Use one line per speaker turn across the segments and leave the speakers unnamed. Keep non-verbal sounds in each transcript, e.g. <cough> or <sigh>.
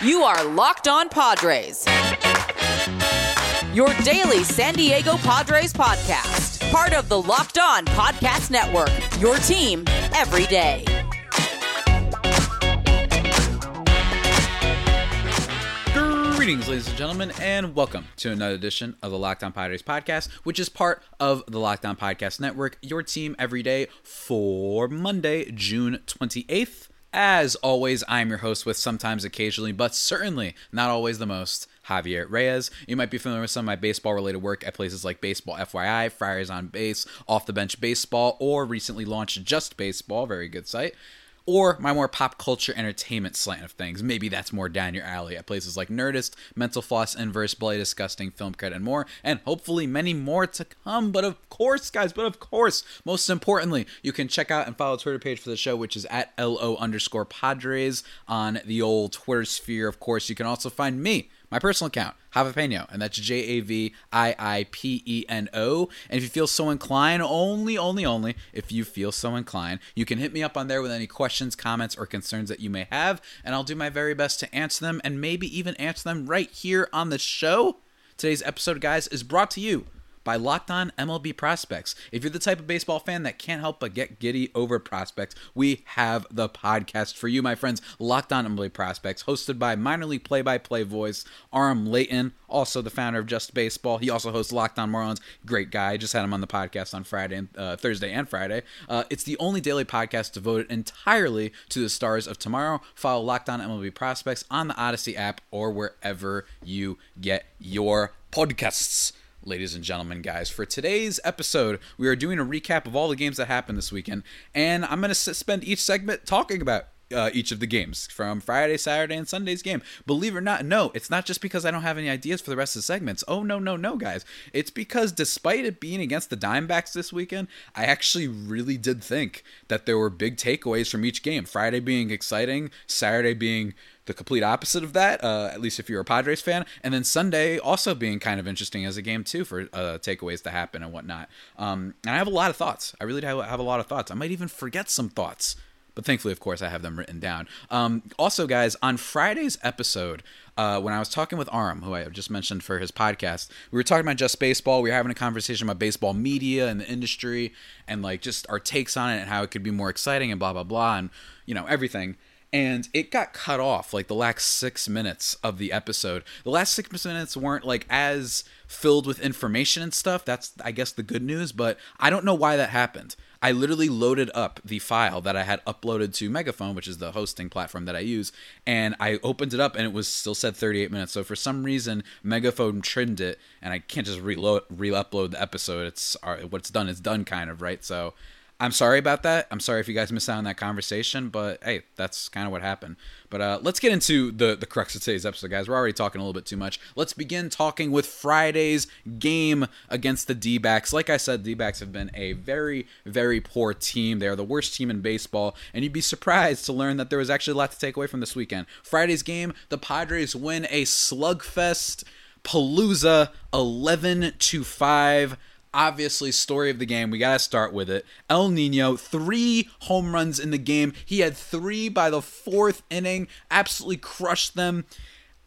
You are Locked On Padres. Your daily San Diego Padres podcast. Part of the Locked On Podcast Network. Your team every day.
Greetings, ladies and gentlemen, and welcome to another edition of the Locked On Padres podcast, which is part of the Locked On Podcast Network, your team every day for Monday, June 28th. As always, I'm your host with sometimes, occasionally, but certainly not always the most, Javier Reyes. You might be familiar with some of my baseball related work at places like Baseball FYI, Friars on Base, Off the Bench Baseball, or recently launched Just Baseball, very good site or my more pop culture entertainment slant of things. Maybe that's more down your alley at places like Nerdist, Mental Floss, Inverse, Bloody Disgusting, Film Credit, and more, and hopefully many more to come. But of course, guys, but of course, most importantly, you can check out and follow the Twitter page for the show, which is at LO underscore Padres on the old Twitter sphere. Of course, you can also find me my personal account, Javapeno, and that's J A V I I P E N O. And if you feel so inclined, only, only, only if you feel so inclined, you can hit me up on there with any questions, comments, or concerns that you may have, and I'll do my very best to answer them and maybe even answer them right here on the show. Today's episode, guys, is brought to you by Locked On MLB Prospects. If you're the type of baseball fan that can't help but get giddy over prospects, we have the podcast for you, my friends. Locked On MLB Prospects, hosted by minor league play-by-play voice Aram Leighton, also the founder of Just Baseball. He also hosts Locked On Marlins. Great guy. Just had him on the podcast on Friday, and, uh, Thursday, and Friday. Uh, it's the only daily podcast devoted entirely to the stars of tomorrow. Follow Locked On MLB Prospects on the Odyssey app or wherever you get your podcasts ladies and gentlemen, guys. For today's episode, we are doing a recap of all the games that happened this weekend, and I'm going to spend each segment talking about uh, each of the games from Friday, Saturday, and Sunday's game. Believe it or not, no, it's not just because I don't have any ideas for the rest of the segments. Oh, no, no, no, guys. It's because despite it being against the Diamondbacks this weekend, I actually really did think that there were big takeaways from each game. Friday being exciting, Saturday being the complete opposite of that, uh, at least if you're a Padres fan. And then Sunday also being kind of interesting as a game, too, for uh, takeaways to happen and whatnot. Um, and I have a lot of thoughts. I really have a lot of thoughts. I might even forget some thoughts. But thankfully, of course, I have them written down. Um, also, guys, on Friday's episode, uh, when I was talking with Aram, who I just mentioned for his podcast, we were talking about just baseball. We were having a conversation about baseball media and the industry and like just our takes on it and how it could be more exciting and blah, blah, blah, and, you know, everything and it got cut off like the last six minutes of the episode. The last six minutes weren't like as filled with information and stuff. That's, I guess, the good news, but I don't know why that happened. I literally loaded up the file that I had uploaded to Megaphone, which is the hosting platform that I use, and I opened it up and it was still said 38 minutes. So for some reason, Megaphone trimmed it, and I can't just reload, re-upload the episode. It's uh, what's done is done, kind of right. So I'm sorry about that. I'm sorry if you guys missed out on that conversation, but hey, that's kind of what happened. But uh, let's get into the the crux of today's episode, guys. We're already talking a little bit too much. Let's begin talking with Friday's game against the D-backs. Like I said, D-backs have been a very, very poor team. They are the worst team in baseball, and you'd be surprised to learn that there was actually a lot to take away from this weekend. Friday's game, the Padres win a slugfest palooza 11 to 5 obviously story of the game. We got to start with it. El Nino, three home runs in the game. He had three by the fourth inning, absolutely crushed them.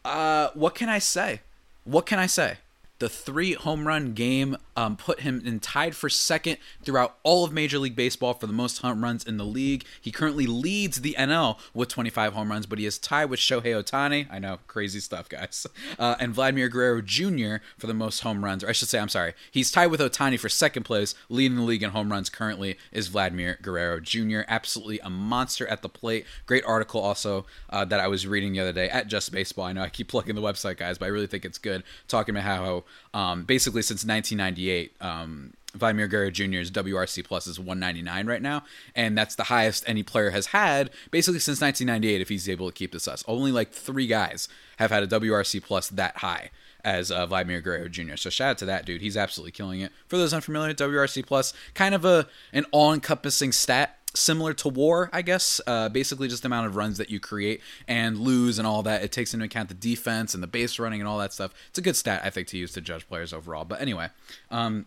Uh, what can I say? What can I say? The three home run game um, put him in tied for second throughout all of Major League Baseball for the most home runs in the league. He currently leads the NL with 25 home runs, but he is tied with Shohei Ohtani. I know, crazy stuff, guys. <laughs> Uh, and Vladimir Guerrero Jr. for the most home runs, or I should say, I'm sorry, he's tied with Ohtani for second place. Leading the league in home runs currently is Vladimir Guerrero Jr. Absolutely a monster at the plate. Great article also uh, that I was reading the other day at Just Baseball. I know I keep plugging the website, guys, but I really think it's good. Talking about how um, basically since 1998 um, Vladimir Guerrero Jr.'s WRC plus is 199 right now, and that's the highest any player has had basically since 1998. If he's able to keep this us, only like three guys have had a WRC plus that high as uh, Vladimir Guerrero Jr. So shout out to that dude. He's absolutely killing it. For those unfamiliar, WRC plus kind of a an all encompassing stat similar to war, I guess. Uh, basically, just the amount of runs that you create and lose and all that. It takes into account the defense and the base running and all that stuff. It's a good stat, I think, to use to judge players overall. But anyway, um,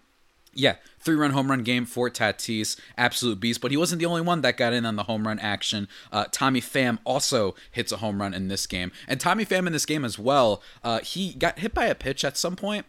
Yeah, three run home run game for Tatis, absolute beast. But he wasn't the only one that got in on the home run action. Uh, Tommy Pham also hits a home run in this game, and Tommy Pham in this game as well. Uh, he got hit by a pitch at some point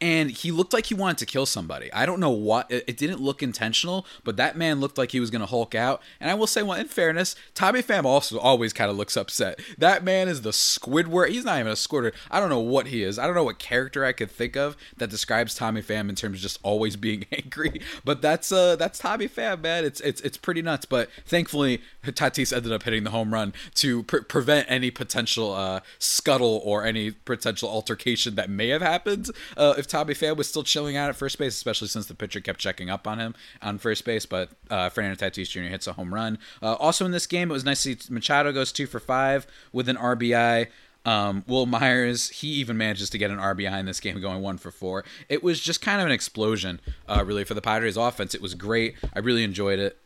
and he looked like he wanted to kill somebody. I don't know what it, it didn't look intentional, but that man looked like he was going to Hulk out. And I will say, well, in fairness, Tommy Pham also always kind of looks upset. That man is the Squidward. He's not even a Squidward. I don't know what he is. I don't know what character I could think of that describes Tommy Pham in terms of just always being <laughs> angry. But that's uh that's Tommy Pham, man. It's it's it's pretty nuts. But thankfully, Tatis ended up hitting the home run to pre- prevent any potential uh, scuttle or any potential altercation that may have happened uh, if Tommy Pham was still chilling out at first base, especially since the pitcher kept checking up on him on first base. But uh, Fernando Tatis Jr. hits a home run. Uh, also in this game, it was nice to see Machado goes two for five with an RBI. Um, Wil Myers, he even manages to get an RBI in this game, going one for four. It was just kind of an explosion, uh, really, for the Padres offense. It was great. I really enjoyed it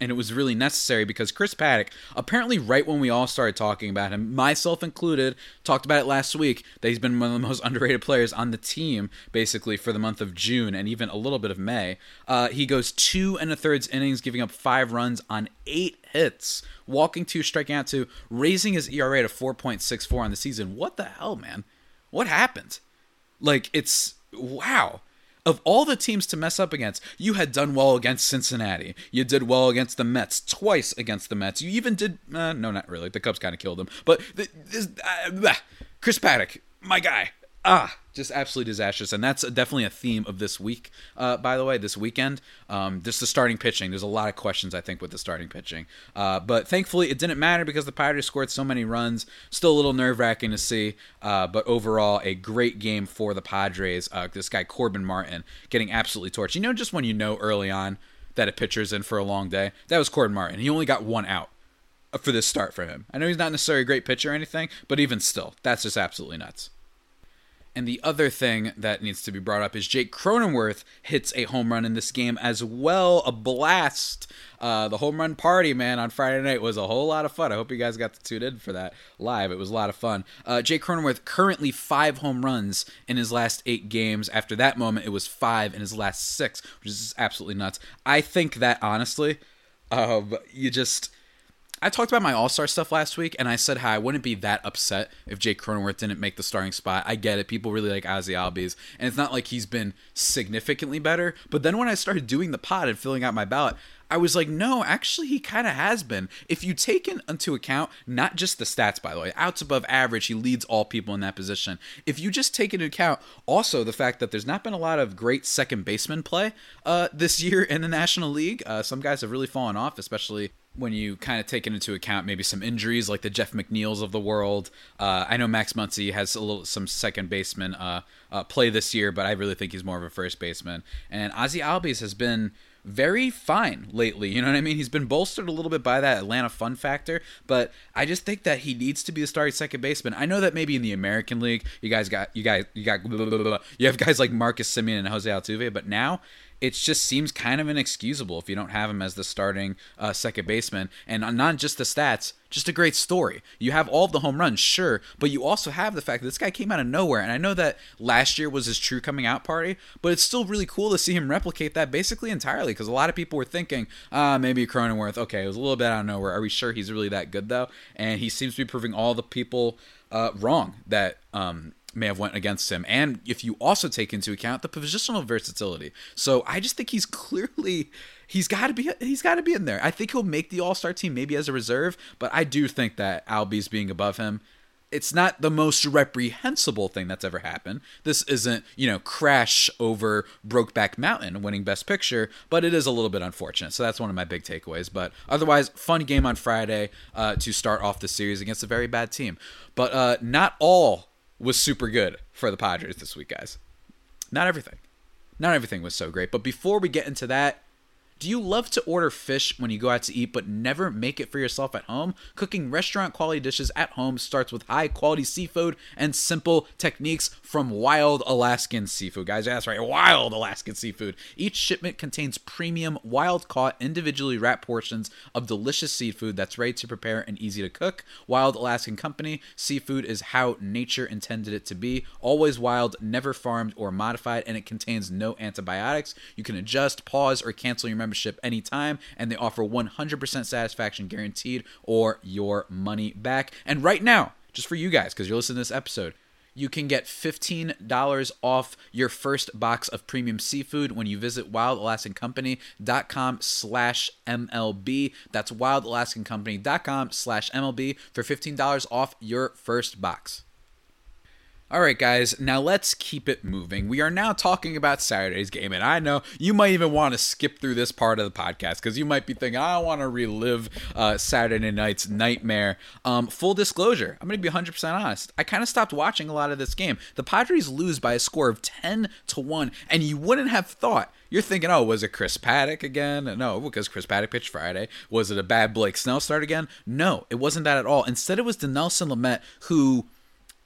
and it was really necessary because Chris Paddack, apparently, right when we all started talking about him, myself included, talked about it last week that he's been one of the most <laughs> underrated players on the team, basically, for the month of June and even a little bit of May. Uh, he goes two and a thirds innings, giving up five runs on eight hits, walking two, striking out two, raising his ERA to 4.64 on the season. What the hell, man? What happened? Like, it's wow of all the teams to mess up against, you had done well against Cincinnati. You did well against the Mets twice against the Mets. You even did uh, no, not really. The Cubs kind of killed them. but this, uh, Chris Paddack, my guy, ah, just absolutely disastrous. And that's definitely a theme of this week, uh, by the way, this weekend. Um, just the starting pitching. There's a lot of questions, I think, with the starting pitching. Uh, but thankfully, it didn't matter because the Pirates scored so many runs. Still a little nerve wracking to see. Uh, but overall, a great game for the Padres. Uh, this guy, Corbin Martin, getting absolutely torched. You know, just when you know early on that a pitcher's in for a long day, that was Corbin Martin. He only got one out for this start for him. I know he's not necessarily a great pitcher or anything, but even still, that's just absolutely nuts. And the other thing that needs to be brought up is Jake Cronenworth hits a home run in this game as well. A blast. Uh, the home run party, man, on Friday night was a whole lot of fun. I hope you guys got to tune in for that live. It was a lot of fun. Uh, Jake Cronenworth currently five home runs in his last eight games. After that moment, it was five in his last six, which is absolutely nuts. I think that honestly, um, you just I talked about my All Star stuff last week, and I said how I wouldn't be that upset if Jake Cronenworth didn't make the starting spot. I get it; people really like Ozzy Albies, and it's not like he's been significantly better. But then when I started doing the pod and filling out my ballot, I was like, no, actually, he kind of has been. If you take into account not just the stats, by the way, outs above average, he leads all people in that position. If you just take into account also the fact that there's not been a lot of great second baseman play uh, this year in the National League, uh, some guys have really fallen off, especially when you kind of take it into account maybe some injuries like the Jeff McNeils of the world. Uh, I know Max Muncy has a little some second baseman uh, uh, play this year, but I really think he's more of a first baseman. And Ozzy Albies has been very fine lately. You know what I mean? He's been bolstered a little bit by that Atlanta fun factor, but I just think that he needs to be the starting second baseman. I know that maybe in the American League, you guys got you guys you got blah, blah, blah, you have guys like Marcus Semien and Jose Altuve, but now it just seems kind of inexcusable if you don't have him as the starting uh, second baseman. And not just the stats, just a great story. You have all the home runs, sure, but you also have the fact that this guy came out of nowhere. And I know that last year was his true coming out party, but it's still really cool to see him replicate that basically entirely because a lot of people were thinking, ah, maybe Cronenworth, okay, it was a little bit out of nowhere. Are we sure he's really that good though? And he seems to be proving all the people uh, wrong that um, may have went against him and if you also take into account the positional versatility so i just think he's clearly he's got to be he's got to be in there i think he'll make the all-star team maybe as a reserve but i do think that albies being above him it's not the most reprehensible thing that's ever happened. This isn't, you know, crash over Brokeback Mountain winning Best Picture, but it is a little bit unfortunate. So that's one of my big takeaways. But otherwise, fun game on Friday uh, to start off the series against a very bad team. But uh, not all was super good for the Padres this week, guys. Not everything. Not everything was so great. But before we get into that, Do you love to order fish when you go out to eat but never make it for yourself at home? Cooking restaurant quality dishes at home starts with high quality seafood and simple techniques from Wild Alaskan Seafood. Guys, that's right, Wild Alaskan Seafood. Each shipment contains premium, wild caught, individually wrapped portions of delicious seafood that's ready to prepare and easy to cook. Wild Alaskan Company seafood is how nature intended it to be always wild, never farmed or modified, and it contains no antibiotics. You can adjust, pause, or cancel your membership anytime, and they offer 100% satisfaction guaranteed or your money back. And right now, just for you guys, because you're listening to this episode, you can get $15 off your first box of premium seafood when you visit wildalaskancompany.com slash MLB. That's wildalaskancompany.com slash MLB for $15 off your first box. All right, guys, now let's keep it moving. We are now talking about Saturday's game, and I know you might even want to skip through this part of the podcast because you might be thinking, I want to relive uh, Saturday night's nightmare. Um, full disclosure, I'm going to be 100% honest. I kind of stopped watching a lot of this game. The Padres lose by a score of 10 to 1, and you wouldn't have thought. You're thinking, oh, was it Chris Paddack again? No, because Chris Paddack pitched Friday. Was it a bad Blake Snell start again? No, it wasn't that at all. Instead, it was Dinelson Lamet who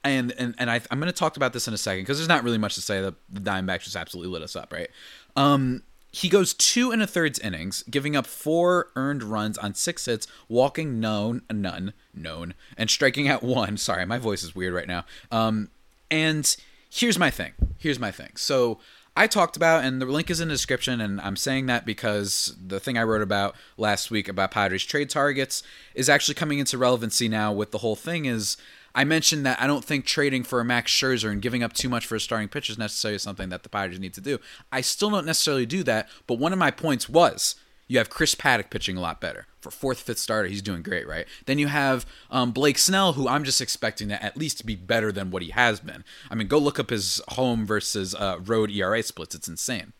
and and and I, am going to talk about this in a second because there's not really much to say. The, the Diamondbacks just absolutely lit us up, right? Um, he goes two and a thirds innings, giving up four earned runs on six hits, walking none, none, known, and striking out one. <laughs> Sorry, my voice is weird right now. Um, and here's my thing. Here's my thing. So I talked about, and the link is in the description, and I'm saying that because the thing I wrote about last week about Padres trade targets is actually coming into relevancy now. With the whole thing is I mentioned that I don't think trading for a Max Scherzer and giving up too much for a starting pitcher is necessarily something that the Padres need to do. I still don't necessarily do that, but one of my points was you have Chris Paddack pitching a lot better. For fourth, fifth starter, he's doing great, right? Then you have um, Blake Snell, who I'm just expecting to at least be better than what he has been. I mean, go look up his home versus uh, road ERA splits. It's insane.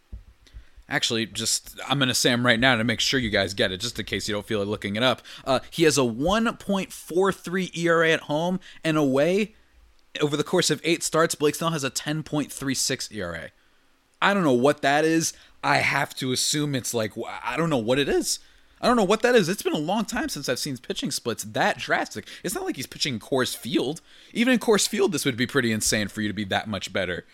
Actually, just I'm gonna say him right now to make sure you guys get it, just in case you don't feel like looking it up. Uh, he has a 1.43 ERA at home and away. Over the course of eight starts, Blake Snell has a 10.36 ERA. I don't know what that is. I have to assume it's like I don't know what it is. I don't know what that is. It's been a long time since I've seen pitching splits that drastic. It's not like he's pitching Coors Field. Even in Coors Field, this would be pretty insane for you to be that much better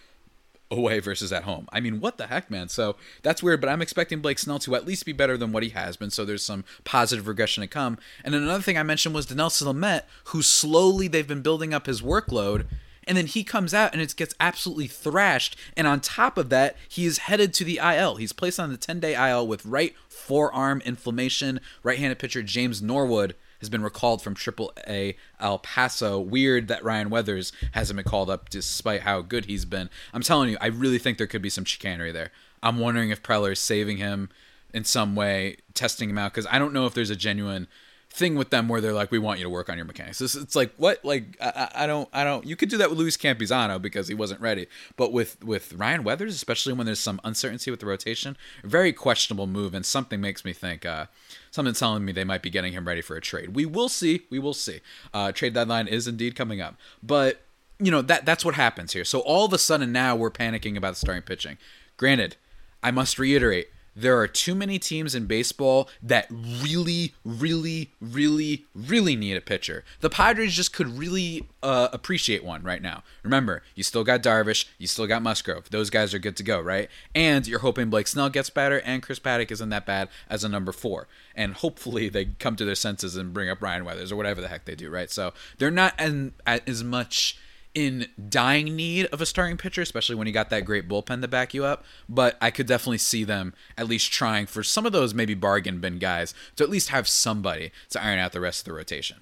away versus at home. I mean, what the heck, man? So that's weird, but I'm expecting Blake Snell to at least be better than what he has been. So there's some positive regression to come. And then another thing I mentioned was Dinelson Lamet, who slowly they've been building up his workload. And then he comes out and it gets absolutely thrashed. And on top of that, he is headed to the IL. He's placed on the 10 day IL with right forearm inflammation. Right handed pitcher James Norwood has been recalled from AAA El Paso. Weird that Ryan Weathers hasn't been called up despite how good he's been. I'm telling you, I really think there could be some chicanery there. I'm wondering if Preller is saving him in some way, testing him out, because I don't know if there's a genuine thing with them where they're like, we want you to work on your mechanics. It's, it's like what? Like I, I, don't, I don't. You could do that with Luis Campusano because he wasn't ready, but with with Ryan Weathers, especially when there's some uncertainty with the rotation, very questionable move, and something makes me think. Uh, something's telling me they might be getting him ready for a trade. We will see. We will see. Uh, trade deadline is indeed coming up, but you know that that's what happens here. So all of a sudden now we're panicking about starting pitching. Granted, I must reiterate there are too many teams in baseball that really, really, really, really need a pitcher. The Padres just could really uh, appreciate one right now. Remember, you still got Darvish, you still got Musgrove. Those guys are good to go, right? And you're hoping Blake Snell gets better and Chris Paddack isn't that bad as a number four. And hopefully they come to their senses and bring up Ryan Weathers or whatever the heck they do, right? So they're not as much in dying need of a starting pitcher, especially when you got that great bullpen to back you up. But I could definitely see them at least trying for some of those maybe bargain bin guys to at least have somebody to iron out the rest of the rotation.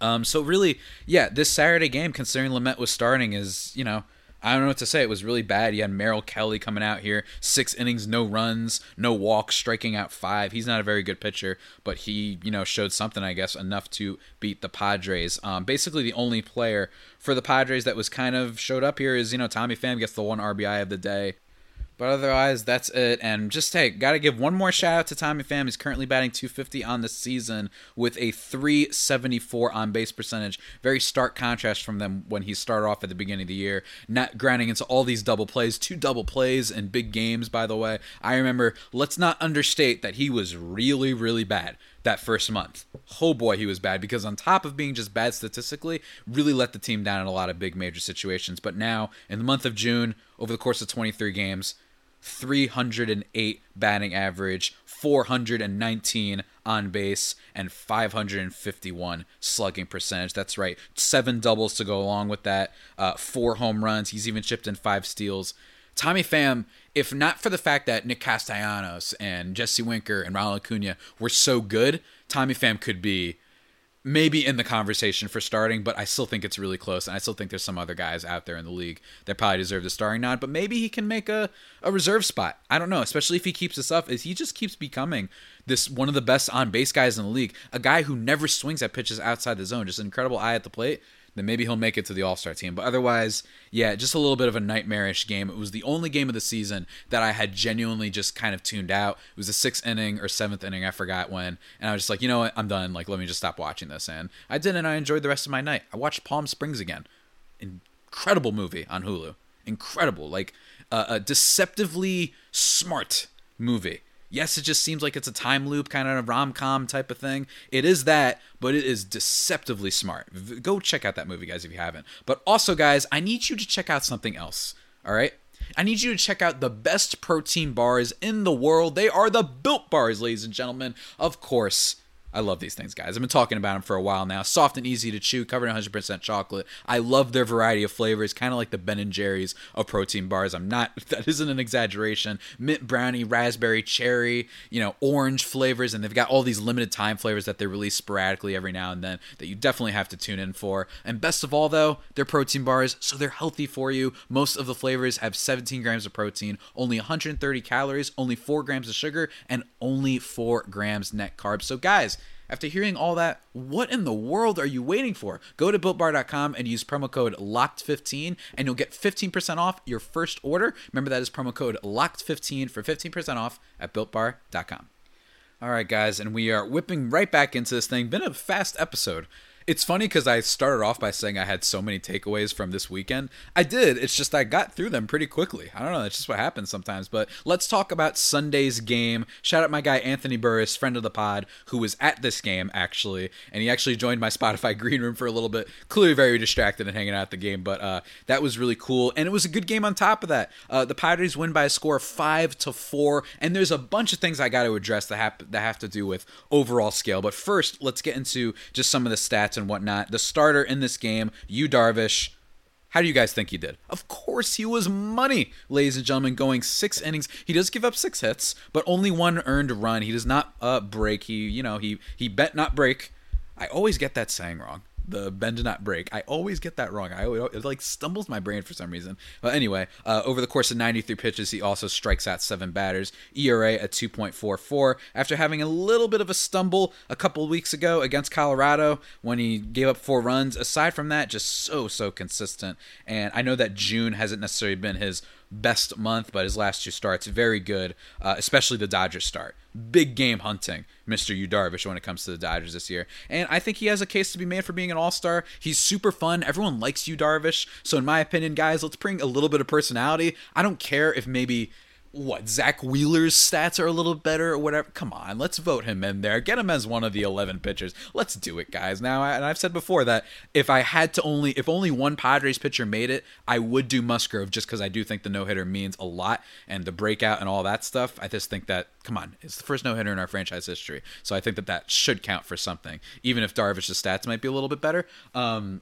Um, so really, yeah, this Saturday game, considering Lamet was starting, is you know I don't know what to say. It was really bad. You had Merrill Kelly coming out here, six innings, no runs, no walks, striking out five. He's not a very good pitcher, but he, you know, showed something, I guess, enough to beat the Padres. Um, basically, the only player for the Padres that was kind of showed up here is, you know, Tommy Pham gets the one RBI of the day. But otherwise, that's it. And just hey, gotta give one more shout out to Tommy Pham. He's currently batting 250 on the season with a 374 on base percentage. Very stark contrast from them when he started off at the beginning of the year, not grinding into all these double plays, two double plays in big games. By the way, I remember. Let's not understate that he was really, really bad that first month. Oh boy, he was bad because on top of being just bad statistically, really let the team down in a lot of big major situations. But now, in the month of June, over the course of 23 games, 308 batting average, 419 on base, and 551 slugging percentage. That's right, seven doubles to go along with that, uh, four home runs. He's even chipped in five steals. Tommy Pham, if not for the fact that Nick Castellanos and Jesse Winker and Ronald Acuna were so good, Tommy Pham could be maybe in the conversation for starting, but I still think it's really close, and I still think there's some other guys out there in the league that probably deserve the starting nod. But maybe he can make a, a reserve spot. I don't know, especially if he keeps this up. Is he just keeps becoming this one of the best on base guys in the league, a guy who never swings at pitches outside the zone, just an incredible eye at the plate then maybe he'll make it to the All Star team. But otherwise, yeah, just a little bit of a nightmarish game. It was the only game of the season that I had genuinely just kind of tuned out. It was the sixth inning or seventh inning, I forgot when, and I was just like, you know what, I'm done. Like, let me just stop watching this. And I did, and I enjoyed the rest of my night. I watched Palm Springs again. Incredible movie on Hulu. Incredible, like uh, a deceptively smart movie yes, it just seems like it's a time loop kind of a rom com type of thing. It is that, but it is deceptively smart. Go check out that movie, guys, if you haven't. But also, guys, I need you to check out something else. All right. I need you to check out the best protein bars in the world. They are the Built Bars, ladies and gentlemen. Of course, I love these things, guys. I've been talking about them for a while now. Soft and easy to chew, covered in 100% chocolate. I love their variety of flavors, kind of like the Ben and Jerry's of protein bars. I'm not <laughs> that isn't an exaggeration. Mint brownie, raspberry, cherry, you know, orange flavors, and they've got all these limited time flavors that they release sporadically every now and then that you definitely have to tune in for. And best of all, though, they're protein bars, so they're healthy for you. Most of the flavors have 17 grams of protein, only 130 calories, only 4 grams of sugar, and only 4 grams net carbs. So, guys after hearing all that, what in the world are you waiting for? Go to builtbar.com and use promo code LOCKED15 and you'll get 15% off your first order. Remember that is promo code LOCKED15 for 15% off at builtbar.com. All right, guys, and we are whipping right back into this thing. Been a fast episode. It's funny because I started off by saying I had so many takeaways from this weekend. I did. It's just I got through them pretty quickly. I don't know. That's just what happens sometimes. But let's talk about Sunday's game. Shout out my guy Anthony Burris, friend of the pod, who was at this game actually, and he actually joined my <laughs> Spotify green room for a little bit. Clearly very distracted and hanging out at the game, but uh, that was really cool, and it was a good game on top of that. Uh, the Padres win by a score of five to four, and there's a bunch of things I got to address that have that have to do with overall scale. But first, let's get into just some of the stats stats and whatnot. The starter in this game, Yu Darvish. How do you guys think he did? Of course, he was money, ladies and gentlemen, going six innings. He does give up six hits, but only one earned run. He does not uh, break. He, you know, he he bet not break. I always get that saying wrong the bend do not break. I always get that wrong. I always, it like stumbles my brain for some reason. But anyway, uh, over the course of 93 pitches, he also strikes out seven batters. ERA at 2.44 after having a little bit of a stumble a couple weeks ago against Colorado when he gave up four runs. Aside from that, just so so consistent. And I know that June hasn't necessarily been his best month, but his last two starts very good, uh, especially the Dodgers start. Big game hunting, Mr. Yu Darvish, when it comes to the Dodgers this year, and I think he has a case to be made for being an All Star. He's super fun. Everyone likes Yu Darvish, so in my opinion, guys, let's bring a little bit of personality. I don't care if maybe what Zack Wheeler's stats are a little better or whatever. Come on, let's vote him in there. Get him as one of the 11 pitchers. Let's do it, guys. Now, and I've said before that if I had to only, if only one Padres pitcher made it, I would do Musgrove just because I do think the no hitter means a lot and the breakout and all that stuff. I just think that, come on, it's the first no hitter in our franchise history, so I think that that should count for something, even if Darvish's stats might be a little bit better. Um,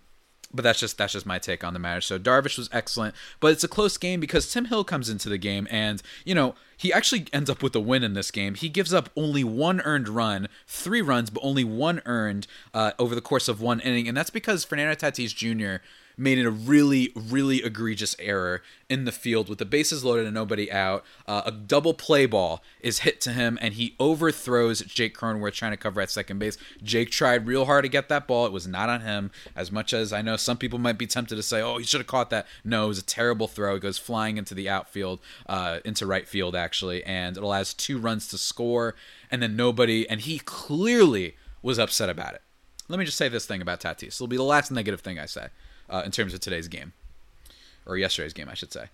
but that's just that's just my take on the matter. So Darvish was excellent, but it's a close game because Tim Hill comes into the game and you know he actually ends up with a win in this game. He gives up only one earned run, three runs, but only one earned uh, over the course of one inning, and that's because Fernando Tatis Jr made it a really, really egregious error in the field with the bases loaded and nobody out. Uh, a double play ball is hit to him, and he overthrows Jake Cronenworth trying to cover at second base. Jake tried real hard to get that ball. It was not on him. As much as I know some people might be tempted to say, "Oh, he should have caught that." No, it was a terrible throw. It goes flying into the outfield, uh, into right field actually, and it allows two runs to score, and then nobody. And he clearly was upset about it. Let me just say this thing about Tatis. It'll be the last negative thing I say uh, in terms of today's game, or yesterday's game, I should say.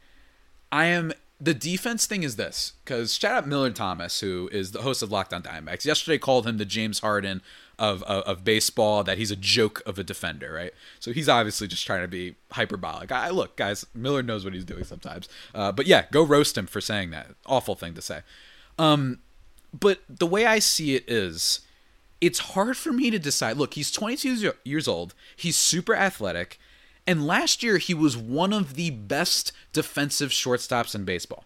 I am the defense thing is this because shout out Miller Thomas, who is the host of Locked On Diamondbacks. Yesterday called him the James Harden of, of, of baseball. That he's a joke of a defender, right? So he's obviously just trying to be hyperbolic. I look, guys, Miller knows what he's doing sometimes. Uh, but yeah, go roast him for saying that. Awful thing to say. Um, but the way I see it is, it's hard for me to decide. Look, he's 22 years old. He's super athletic. And last year, he was one of the best defensive shortstops in baseball.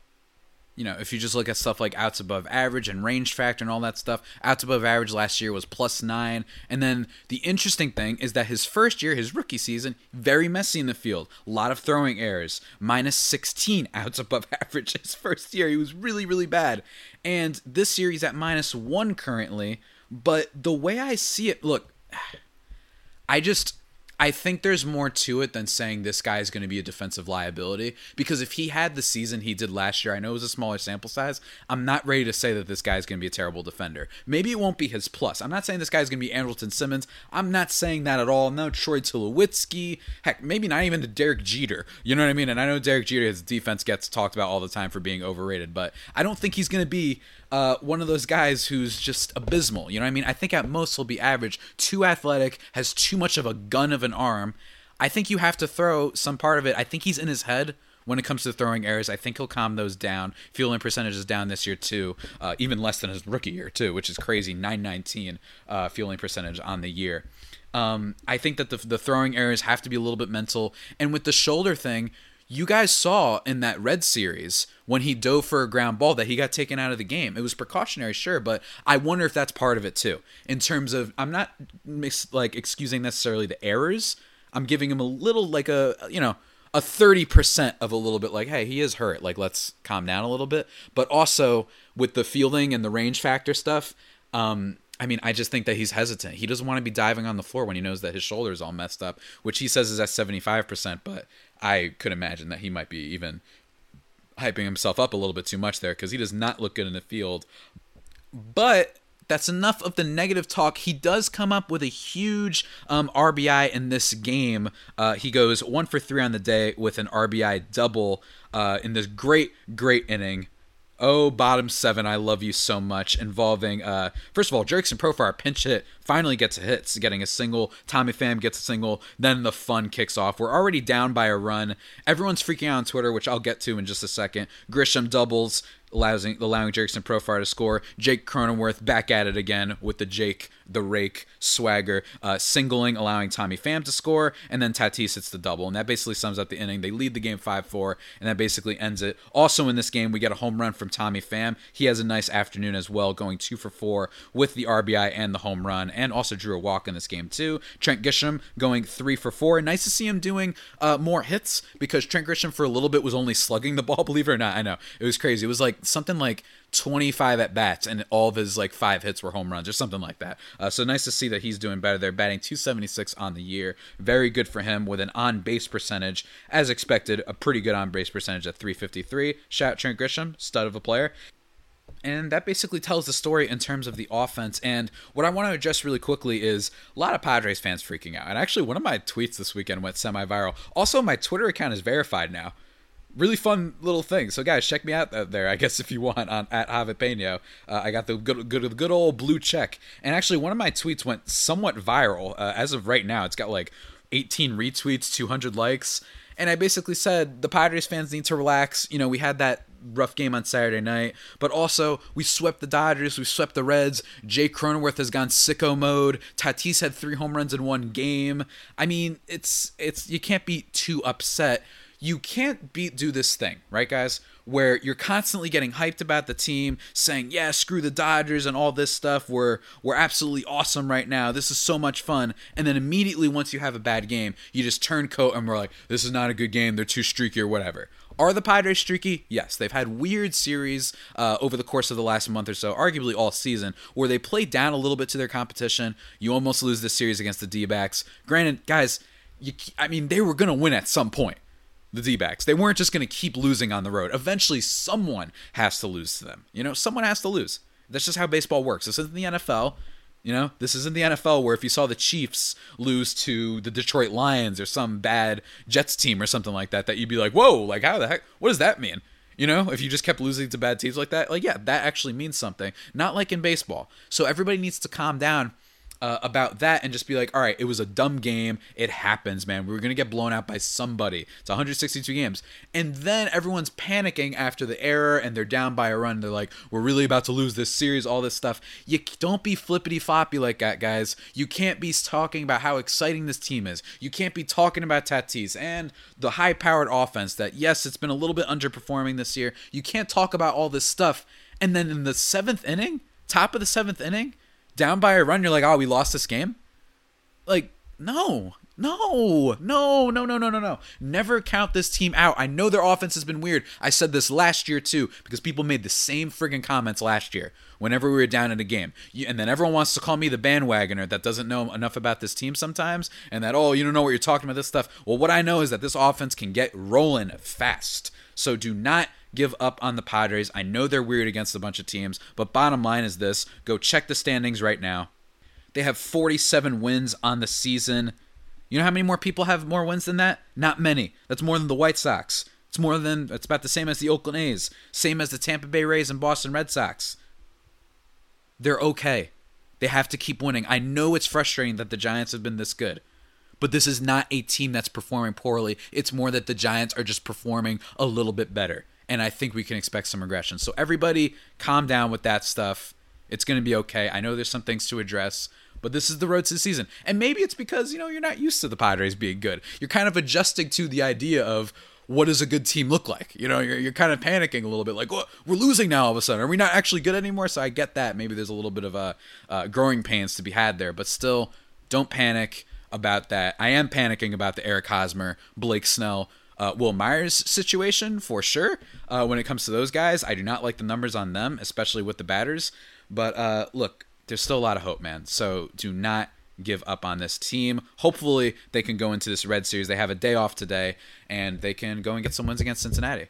You know, if you just look at stuff like outs above average and range factor and all that stuff, outs above average last year was plus nine. And then the interesting thing is that his first year, his rookie season, very messy in the field. A lot of throwing errors, minus 16 <laughs> outs above <laughs> average. His first year, he was really, really bad. And this year, he's at minus one currently. But the way I see it, look, <sighs> I just I think there's more to it than saying this guy is going to be a defensive liability because if he had the season he did last year, I know it was a smaller sample size. I'm not ready to say that this guy is going to be a terrible defender. Maybe it won't be his plus. I'm not saying this guy is going to be Andrelton Simmons. I'm not saying that at all. No, Troy Tulowitzki. Heck, maybe not even to Derek Jeter. You know what I mean? And I know Derek Jeter, his defense gets talked about all the time for being overrated, but I don't think he's going to be uh, one of those guys who's just abysmal. You know what I mean? I think at most he'll be average, too athletic, has too much of a gun of an arm. I think you have to throw some part of it. I think he's in his head when it comes to throwing errors. I think he'll calm those down. Fielding percentage is down this year too, uh, even less than his rookie year too, which is crazy. 919 uh, fielding percentage on the year. Um, I think that the, the throwing errors have to be a little bit mental. And with the shoulder thing, you guys saw in that red series when he dove for a ground ball that he got taken out of the game. It was precautionary, sure, but I wonder if that's part of it too. In terms of, I'm not like excusing necessarily the errors. I'm giving him a little like a you know a 30% of a little bit like hey he is hurt like let's calm down a little bit but also with the fielding and the range factor stuff um I mean, I just think that he's hesitant. He doesn't want to be diving on the floor when he knows that his shoulder is all messed up, which he says is at 75%, but I could imagine that he might be even hyping himself up a little bit too much there because he does not look good in the field. But that's enough of the negative talk. He does come up with a huge um, RBI in this game. Uh, he goes one for three on the day with an RBI double uh, in this great, great inning. Oh, bottom seven, I love you so much. Involving, uh, first of all, Jurickson Profar pinch hit finally gets a hit, getting a single. Tommy Pham gets a single. Then the fun kicks off. We're already down by a run. Everyone's freaking out on Twitter, which I'll get to in just a second. Grisham doubles, allowing allowing Jurickson Profar to score. Jake Cronenworth back at it again with the Jake the Rake swagger, uh, singling, allowing Tommy Pham to score, and then Tatis hits the double, and that basically sums up the inning. They lead the game five four, and that basically ends it. Also in this game, we get a home run from Tommy Pham. He has a nice afternoon as well, going two for four with the RBI and the home run, and also drew a walk in this game too. Trent Grisham going three for four. Nice to see him doing uh, more hits because Trent Grisham for a little bit was only slugging the ball. <laughs> Believe it or not, I know it was crazy. It was like something like 25 at bats and all of his like five hits were home runs or something like that. Uh, so nice to see that he's doing better. They're batting 276 on the year. Very good for him with an on base percentage as expected. A pretty good on base percentage at 353. Shout out Trent Grisham, stud of a player. And that basically tells the story in terms of the offense. And what I want to address really quickly is a lot of Padres fans freaking out. And actually, one of my tweets this weekend went semi viral. Also, my Twitter account is verified now really fun little thing. So guys, check me out there. I guess <laughs> if you want on at Javapeno, uh, I got the good, good, good old blue check. And actually, one of my tweets went somewhat viral. Uh, as of right now, it's got like 18 retweets, 200 likes. And I basically said the Padres fans need to relax. You know, we had that rough game on Saturday night, but also we swept the Dodgers, we swept the Reds. Jay Cronenworth has gone sicko mode. Tatis had three home runs in one game. I mean, it's it's you can't be too upset you can't be do this thing, right, guys? Where you're constantly getting hyped about the team, saying, "Yeah, screw the Dodgers and all this stuff. We're we're absolutely awesome right now. This is so much fun." And then immediately once you have a bad game, you just turn coat and we're like, "This is not a good game. They're too streaky or whatever." Are the Padres streaky? Yes, they've had weird series uh, over the course of the last month or so, arguably all season, where they play down a little bit to their competition. You almost lose this series against the D-backs. Granted, guys, you, I mean, they were going to win at some point the D backs. They weren't just going to keep losing on the road. Eventually, someone has to lose to them. You know, someone has to lose. That's just how baseball works. This isn't the NFL. You know, this isn't the NFL where if you saw the Chiefs lose to the Detroit Lions or some bad Jets team or something like that, that you'd be like, whoa, like, how the heck? What does that mean? You know, if you just kept losing to bad teams like that, like, yeah, that actually means something. Not like in baseball. So everybody needs to calm down uh, about that and just be like, all right, it was a dumb game. It happens, man. We were going to get blown out by somebody. It's 162 games. And then everyone's panicking after the error and they're down by a run. They're like, we're really about to lose this series, all this stuff. You don't be flippity floppy like that, guys. You can't be talking about how exciting this team is. You can't be talking about Tatis and the high powered offense that, yes, it's been a little bit underperforming this year. You can't talk about all this stuff. And then in the seventh inning, top of the seventh inning, down by a run, you're like, oh, we lost this game? Like, no. No, no, no, no, no, no, no. Never count this team out. I know their offense has been weird. I said this last year too, because people made the same friggin' comments last year whenever we were down in a game. And then everyone wants to call me the bandwagoner that doesn't know enough about this team sometimes, and that, oh, you don't know what you're talking about, this stuff. Well, what I know is that this offense can get rolling fast. So do not give up on the Padres. I know they're weird against a bunch of teams, but bottom line is this go check the standings right now. They have 47 wins on the season. You know how many more people have more wins than that? Not many. That's more than the White Sox. It's more than, it's about the same as the Oakland A's, same as the Tampa Bay Rays and Boston Red Sox. They're okay. They have to keep winning. I know it's frustrating that the Giants have been this good but this is not a team that's performing poorly. It's more that the Giants are just performing a little bit better and I think we can expect some regression. So everybody, calm down with that stuff. It's going to be okay. I know there's some things to address, but this is the road to the season. And maybe it's because, you know, you're not used to the Padres being good. You're kind of adjusting to the idea of what does a good team look like? You know, you're, you're kind of panicking a little bit, like, we're losing now all of a sudden. Are we not actually good anymore? So I get that. Maybe there's a little bit of a uh, growing pains to be had there, but still, don't panic about that. I am panicking about the Eric Hosmer, Blake Snell, uh, Wil Myers situation for sure. Uh, when it comes to those guys, I do not like the numbers on them, especially with the batters. But uh, look, there's still a lot of hope, man. So do not give up on this team. Hopefully, they can go into this Red Series. They have a day off today, and they can go and get some wins against Cincinnati.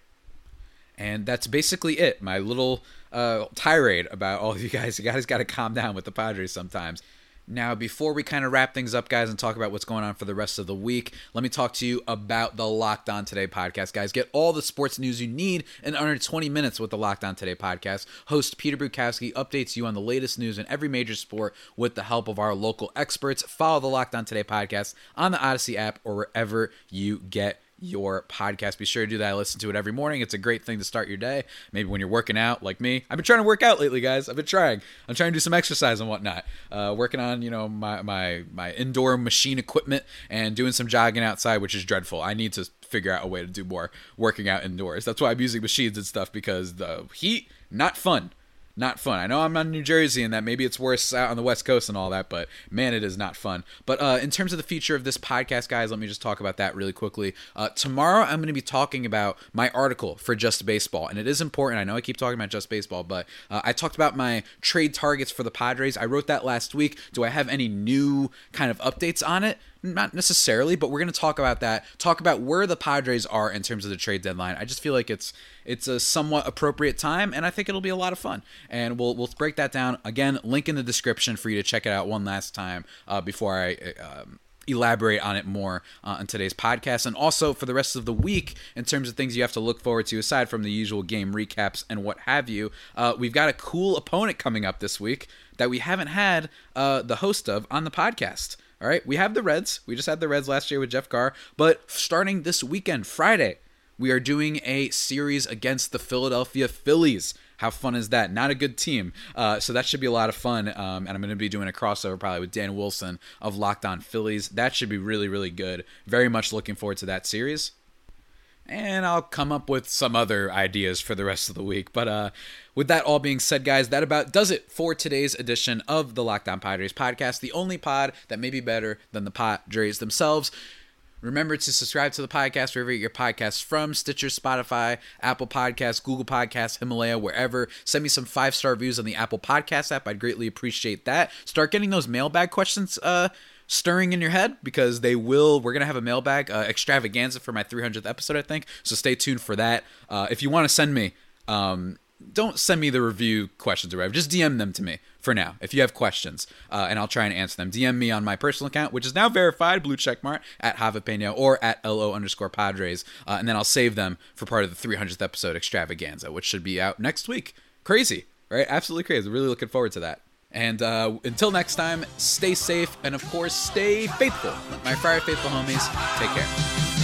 And that's basically it. My little uh, tirade about all you guys. You guys got to calm down with the Padres sometimes. Now, before we kind of wrap things up, guys, and talk about what's going on for the rest of the week, let me talk to you about the Locked On Today podcast, guys. Get all the sports news you need in under 20 minutes with the Locked On Today podcast. Host Peter Bukowski updates you on the latest news in every major sport with the help of our local experts. Follow the Locked On Today podcast on the Odyssey app or wherever you get your podcast. Be sure to do that. I listen to it every morning. It's a great thing to start your day. Maybe when you're working out, like me. I've been trying to work out lately, guys. I've been trying. I'm trying to do some exercise and whatnot. Uh, working on, you know, my my my indoor machine equipment and doing some jogging outside, which is dreadful. I need to figure out a way to do more working out indoors. That's why I'm using machines and stuff because the heat not fun not fun. I know I'm on New Jersey and that maybe it's worse out on the West Coast and all that, but man, it is not fun. But uh, in terms of the future of this podcast, guys, let me just talk about that really quickly. Uh, tomorrow, I'm going to be talking about my article for Just Baseball, and it is important. I know I keep talking about Just Baseball, but uh, I talked about my trade targets for the Padres. I wrote that last week. Do I have any new kind of updates on it? Not necessarily, but we're going to talk about that. Talk about where the Padres are in terms of the trade deadline. I just feel like it's it's a somewhat appropriate time, and I think it'll be a lot of fun. And we'll we'll break that down again. Link in the description for you to check it out one last time uh, before I. Um, elaborate on it more uh, on today's podcast and also for the rest of the week in terms of things you have to look forward to aside from the usual game recaps and what have you uh, we've got a cool opponent coming up this week that we haven't had uh, the host of on the podcast all right, we have the Reds. We just had the Reds last year with Jeff Carr, but starting this weekend, Friday, we are doing a series against the Philadelphia Phillies. How fun is that? Not a good team. Uh, so that should be a lot of fun. Um, and I'm going to be doing a crossover probably with Dan Wilson of Locked On Phillies. That should be really, really good. Very much looking forward to that series. And I'll come up with some other ideas for the rest of the week. But uh, with that all being said, guys, that about does it for today's edition of the Locked On Padres podcast, the only pod that may be better than the Padres themselves. Remember to subscribe to the podcast wherever you get your podcasts from Stitcher, Spotify, Apple Podcasts, Google Podcasts, Himalaya, wherever. Send me some five star reviews on the Apple Podcast app. I'd greatly appreciate that. Start getting those mailbag questions uh, stirring in your head because they will. We're gonna have a mailbag uh, extravaganza for my 300th episode, I think. So stay tuned for that. Uh, if you want to send me. Um, don't send me the review questions or whatever. Just DM them to me for now if you have questions, uh, and I'll try and answer them. DM me on my personal account, which is now verified, blue checkmark at Javapeno or at lo underscore Padres, uh, and then I'll save them for part of the 300th episode extravaganza, which should be out next week. Crazy, right? Absolutely crazy. Really looking forward to that. And uh, until next time, stay safe and of course, stay faithful. My Friar Faithful homies, take care.